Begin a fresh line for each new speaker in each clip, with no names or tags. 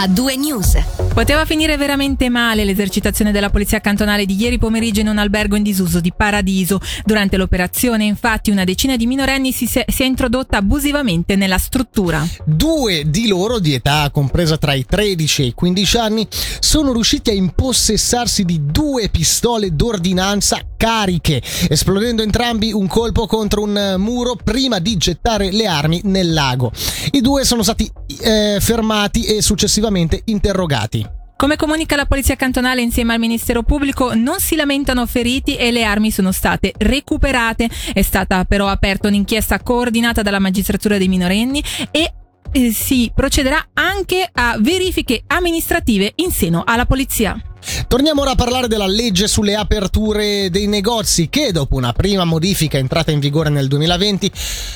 a due news.
Poteva finire veramente male l'esercitazione della polizia cantonale di ieri pomeriggio in un albergo in disuso di Paradiso. Durante l'operazione, infatti, una decina di minorenni si, si è introdotta abusivamente nella struttura.
Due di loro, di età compresa tra i 13 e i 15 anni, sono riusciti a impossessarsi di due pistole d'ordinanza cariche, esplodendo entrambi un colpo contro un muro prima di gettare le armi nel lago. I due sono stati eh, fermati e successivamente interrogati.
Come comunica la Polizia Cantonale insieme al Ministero Pubblico, non si lamentano feriti e le armi sono state recuperate. È stata però aperta un'inchiesta coordinata dalla magistratura dei minorenni e eh, si procederà anche a verifiche amministrative in seno alla Polizia.
Torniamo ora a parlare della legge sulle aperture dei negozi che, dopo una prima modifica entrata in vigore nel 2020,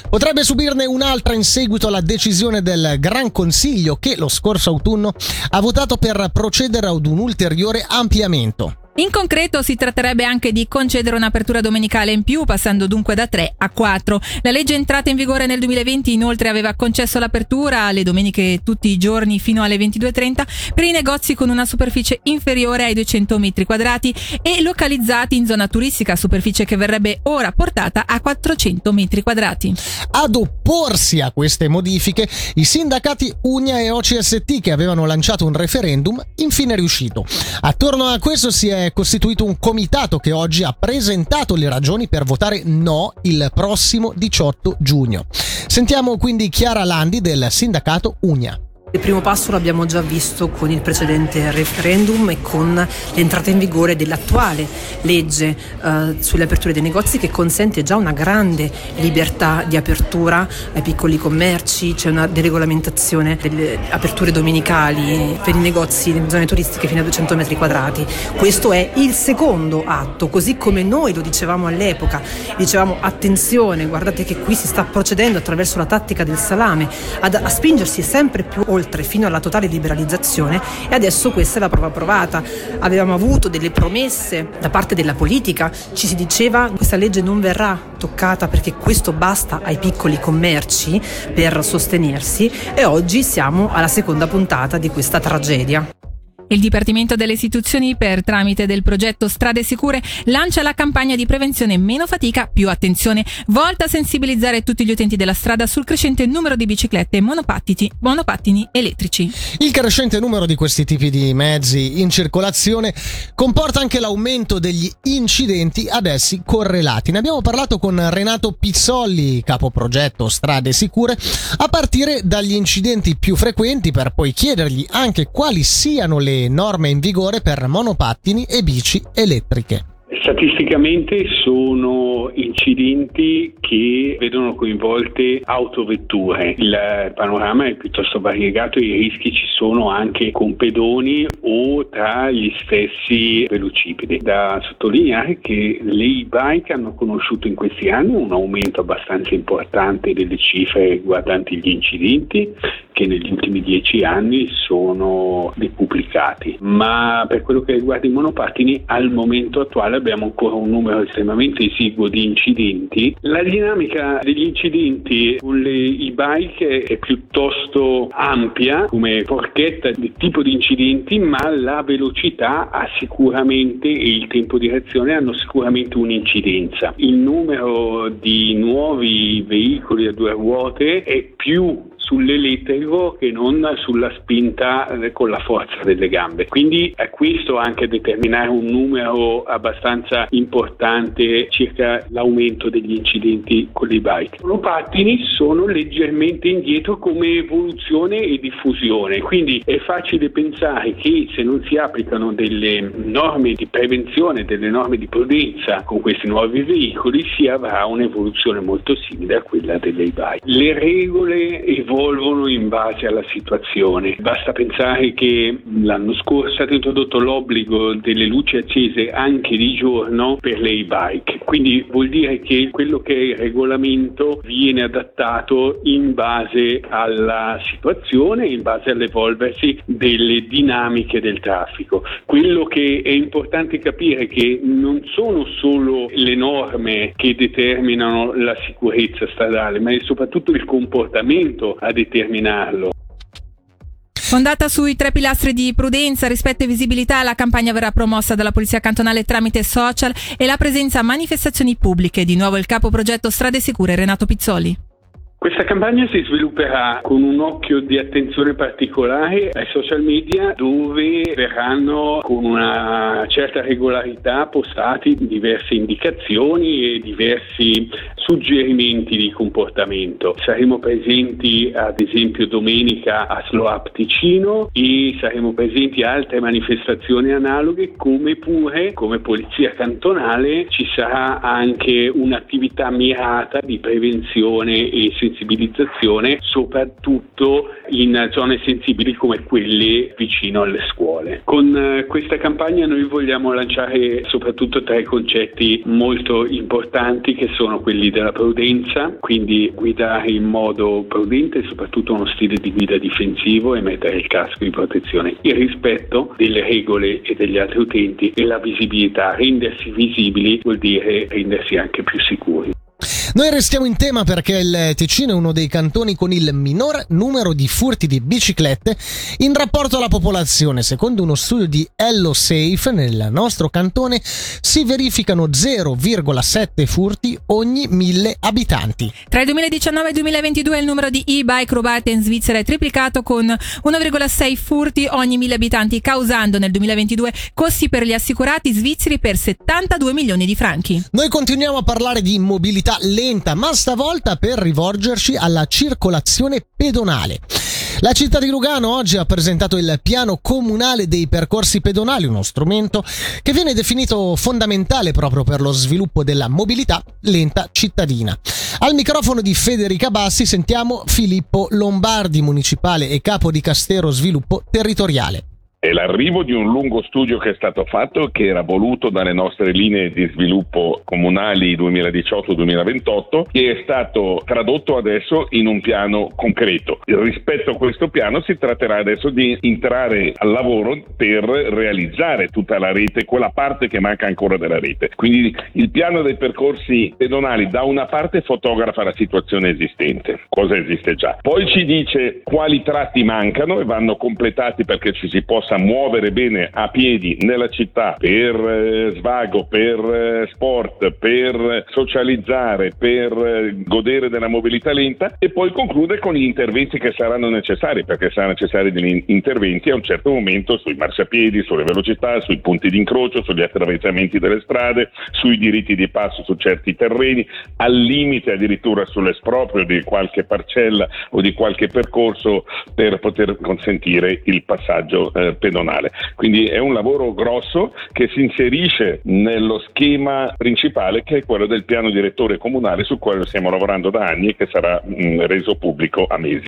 potrebbe subirne un'altra in seguito alla decisione del Gran Consiglio che lo scorso autunno ha votato per procedere ad un ulteriore ampliamento.
In concreto si tratterebbe anche di concedere un'apertura domenicale in più, passando dunque da 3 a 4. La legge entrata in vigore nel 2020 inoltre aveva concesso l'apertura alle domeniche tutti i giorni fino alle 22.30 per i negozi con una superficie inferiore ai 200 metri quadrati e localizzati in zona turistica, superficie che verrebbe ora portata a 400 metri quadrati.
Ad opporsi a queste modifiche, i sindacati Unia e OCST che avevano lanciato un referendum, infine riuscito. Attorno a questo si è costituito un comitato che oggi ha presentato le ragioni per votare no il prossimo 18 giugno. Sentiamo quindi Chiara Landi del sindacato Unia.
Il primo passo l'abbiamo già visto con il precedente referendum e con l'entrata in vigore dell'attuale legge eh, sulle aperture dei negozi che consente già una grande libertà di apertura ai piccoli commerci, c'è una deregolamentazione delle aperture domenicali per i negozi in zone turistiche fino a 200 metri quadrati. Questo è il secondo atto, così come noi lo dicevamo all'epoca, dicevamo attenzione, guardate che qui si sta procedendo attraverso la tattica del salame. Ad, a spingersi sempre più oltre oltre fino alla totale liberalizzazione e adesso questa è la prova provata. Avevamo avuto delle promesse da parte della politica, ci si diceva questa legge non verrà toccata perché questo basta ai piccoli commerci per sostenersi e oggi siamo alla seconda puntata di questa tragedia.
Il Dipartimento delle Istituzioni, per tramite del progetto Strade Sicure, lancia la campagna di prevenzione Meno fatica, più attenzione, volta a sensibilizzare tutti gli utenti della strada sul crescente numero di biciclette e monopattini, elettrici.
Il crescente numero di questi tipi di mezzi in circolazione comporta anche l'aumento degli incidenti ad essi correlati. Ne abbiamo parlato con Renato Pizzolli, capo progetto Strade Sicure, a partire dagli incidenti più frequenti per poi chiedergli anche quali siano le norme in vigore per monopattini e bici elettriche.
Statisticamente sono incidenti che vedono coinvolte autovetture. Il panorama è piuttosto variegato e i rischi ci sono anche con pedoni o tra gli stessi velocipedi. Da sottolineare che le e-bike hanno conosciuto in questi anni un aumento abbastanza importante delle cifre riguardanti gli incidenti che negli ultimi dieci anni sono decuplicati. Ma per quello che riguarda i monopattini, al momento attuale abbiamo ancora un numero estremamente esiguo di incidenti. La dinamica degli incidenti con le e-bike è piuttosto ampia come forchetta di tipo di incidenti, ma la velocità ha sicuramente e il tempo di reazione hanno sicuramente un'incidenza. Il numero di nuovi veicoli a due ruote è più sull'elettrico che non sulla spinta eh, con la forza delle gambe. Quindi è questo anche determinare un numero abbastanza importante circa l'aumento degli incidenti con le bike. I monopattini sono leggermente indietro come evoluzione e diffusione, quindi è facile pensare che se non si applicano delle norme di prevenzione, delle norme di prudenza con questi nuovi veicoli, si avrà un'evoluzione molto simile a quella delle bike. Le regole evolugono evolvono in base alla situazione. Basta pensare che l'anno scorso è stato introdotto l'obbligo delle luci accese anche di giorno per le e-bike, quindi vuol dire che quello che è il regolamento viene adattato in base alla situazione, in base all'evolversi delle dinamiche del traffico. Quello che è importante capire è che non sono solo le norme che determinano la sicurezza stradale, ma è soprattutto il comportamento a determinarlo.
Fondata sui tre pilastri di prudenza, rispetto e visibilità, la campagna verrà promossa dalla Polizia Cantonale tramite social e la presenza a manifestazioni pubbliche. Di nuovo il capo progetto Strade Sicure Renato Pizzoli.
Questa campagna si svilupperà con un occhio di attenzione particolare ai social media dove verranno con una certa regolarità postati diverse indicazioni e diversi suggerimenti di comportamento. Saremo presenti ad esempio domenica a Slow Up Ticino e saremo presenti a altre manifestazioni analoghe come pure come polizia cantonale ci sarà anche un'attività mirata di prevenzione e sensibilità sensibilizzazione soprattutto in zone sensibili come quelle vicino alle scuole. Con eh, questa campagna noi vogliamo lanciare soprattutto tre concetti molto importanti che sono quelli della prudenza, quindi guidare in modo prudente soprattutto uno stile di guida difensivo e mettere il casco di protezione, il rispetto delle regole e degli altri utenti e la visibilità. Rendersi visibili vuol dire rendersi anche più sicuri.
Noi restiamo in tema perché il Ticino è uno dei cantoni con il minor numero di furti di biciclette in rapporto alla popolazione. Secondo uno studio di Hello Safe, nel nostro cantone si verificano 0,7 furti ogni mille abitanti.
Tra il 2019 e il 2022 il numero di e-bike rubate in Svizzera è triplicato con 1,6 furti ogni mille abitanti, causando nel 2022 costi per gli assicurati svizzeri per 72 milioni di franchi.
Noi continuiamo a parlare di mobilità lenta lenta, ma stavolta per rivolgerci alla circolazione pedonale. La città di Lugano oggi ha presentato il piano comunale dei percorsi pedonali, uno strumento che viene definito fondamentale proprio per lo sviluppo della mobilità lenta cittadina. Al microfono di Federica Bassi sentiamo Filippo Lombardi, municipale e capo di Castero Sviluppo Territoriale.
È l'arrivo di un lungo studio che è stato fatto che era voluto dalle nostre linee di sviluppo comunali 2018-2028 che è stato tradotto adesso in un piano concreto. Rispetto a questo piano si tratterà adesso di entrare al lavoro per realizzare tutta la rete, quella parte che manca ancora della rete. Quindi il piano dei percorsi pedonali da una parte fotografa la situazione esistente, cosa esiste già. Poi ci dice quali tratti mancano e vanno completati perché ci si possa possa muovere bene a piedi nella città per eh, svago, per eh, sport, per socializzare, per eh, godere della mobilità lenta e poi conclude con gli interventi che saranno necessari, perché saranno necessari degli interventi a un certo momento sui marciapiedi, sulle velocità, sui punti di incrocio, sugli attraversamenti delle strade, sui diritti di passo su certi terreni, al limite addirittura sull'esproprio di qualche parcella o di qualche percorso per poter consentire il passaggio eh, pedonale. Quindi è un lavoro grosso che si inserisce nello schema principale che è quello del piano direttore comunale su quale stiamo lavorando da anni e che sarà mh, reso pubblico a mesi.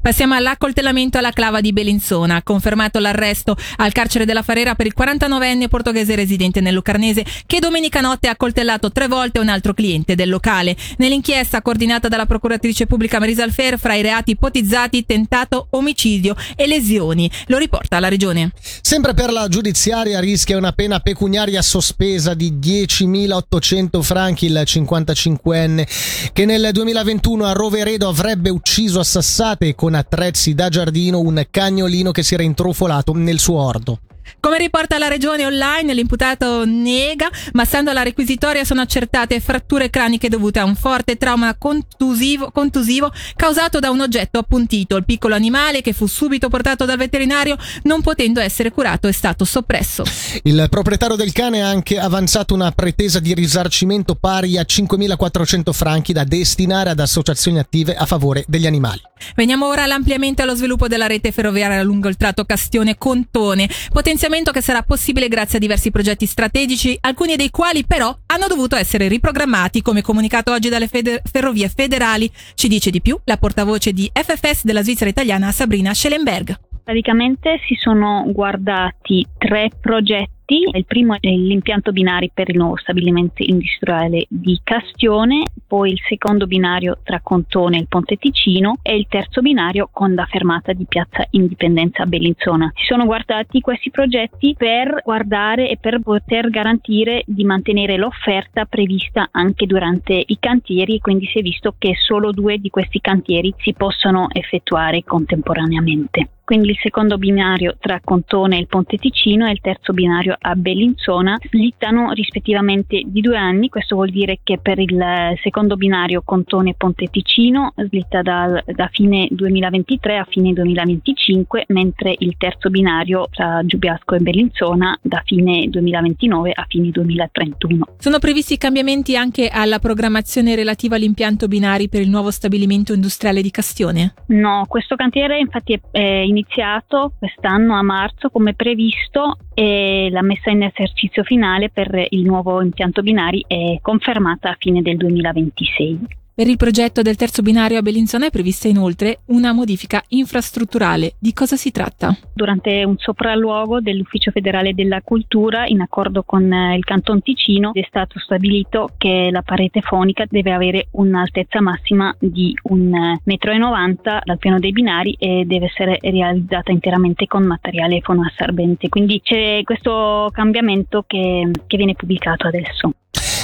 Passiamo all'accoltellamento alla clava di Bellinzona. Confermato l'arresto al carcere della Farera per il 49enne portoghese residente nel Lucarnese che domenica notte ha accoltellato tre volte un altro cliente del locale. Nell'inchiesta coordinata dalla procuratrice pubblica Marisa Alfer fra i reati ipotizzati tentato omicidio e lesioni. Lo riporta la regione.
Sempre per la giudiziaria rischia una pena pecuniaria sospesa di 10.800 franchi il 55enne che nel 2021 a Roveredo avrebbe ucciso a Sassate con attrezzi da giardino un cagnolino che si era intrufolato nel suo orto.
Come riporta la regione online, l'imputato nega, ma stando alla requisitoria sono accertate fratture craniche dovute a un forte trauma contusivo, contusivo, causato da un oggetto appuntito. Il piccolo animale, che fu subito portato dal veterinario, non potendo essere curato, è stato soppresso.
Il proprietario del cane ha anche avanzato una pretesa di risarcimento pari a 5.400 franchi da destinare ad associazioni attive a favore degli animali.
Veniamo ora all'ampliamento e allo sviluppo della rete ferroviaria lungo il tratto Castione-Contone. Potenzialmente potenziamento che sarà possibile grazie a diversi progetti strategici, alcuni dei quali però hanno dovuto essere riprogrammati, come comunicato oggi dalle fede- ferrovie federali. Ci dice di più la portavoce di FFS della Svizzera italiana Sabrina Schellenberg.
Praticamente si sono guardati tre progetti progetti. Il primo è l'impianto binari per il nuovo stabilimento industriale di Castione, poi il secondo binario tra Contone e il Ponte Ticino e il terzo binario con la fermata di Piazza Indipendenza a Bellinzona. Si sono guardati questi progetti per guardare e per poter garantire di mantenere l'offerta prevista anche durante i cantieri quindi si è visto che solo due di questi cantieri si possono effettuare contemporaneamente quindi il secondo binario tra Contone e il Ponte Ticino e il terzo binario a Bellinzona slittano rispettivamente di due anni, questo vuol dire che per il secondo binario Contone Ponte Ticino slitta da, da fine 2023 a fine 2025, mentre il terzo binario tra Giubiasco e Bellinzona da fine 2029 a fine 2031.
Sono previsti cambiamenti anche alla programmazione relativa all'impianto binari per il nuovo stabilimento industriale di Castione?
No, questo cantiere infatti è, è in iniziato quest'anno a marzo come previsto e la messa in esercizio finale per il nuovo impianto binari è confermata a fine del 2026.
Per il progetto del terzo binario a Bellinzona è prevista inoltre una modifica infrastrutturale. Di cosa si tratta?
Durante un sopralluogo dell'Ufficio federale della cultura, in accordo con eh, il Canton Ticino, è stato stabilito che la parete fonica deve avere un'altezza massima di 1,90 m dal piano dei binari e deve essere realizzata interamente con materiale fonoassorbente. Quindi c'è questo cambiamento che, che viene pubblicato adesso.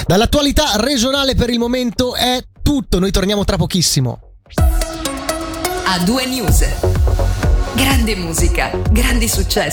Dall'attualità regionale per il momento è tutto, noi torniamo tra pochissimo.
A due news. Grande musica, grandi successi.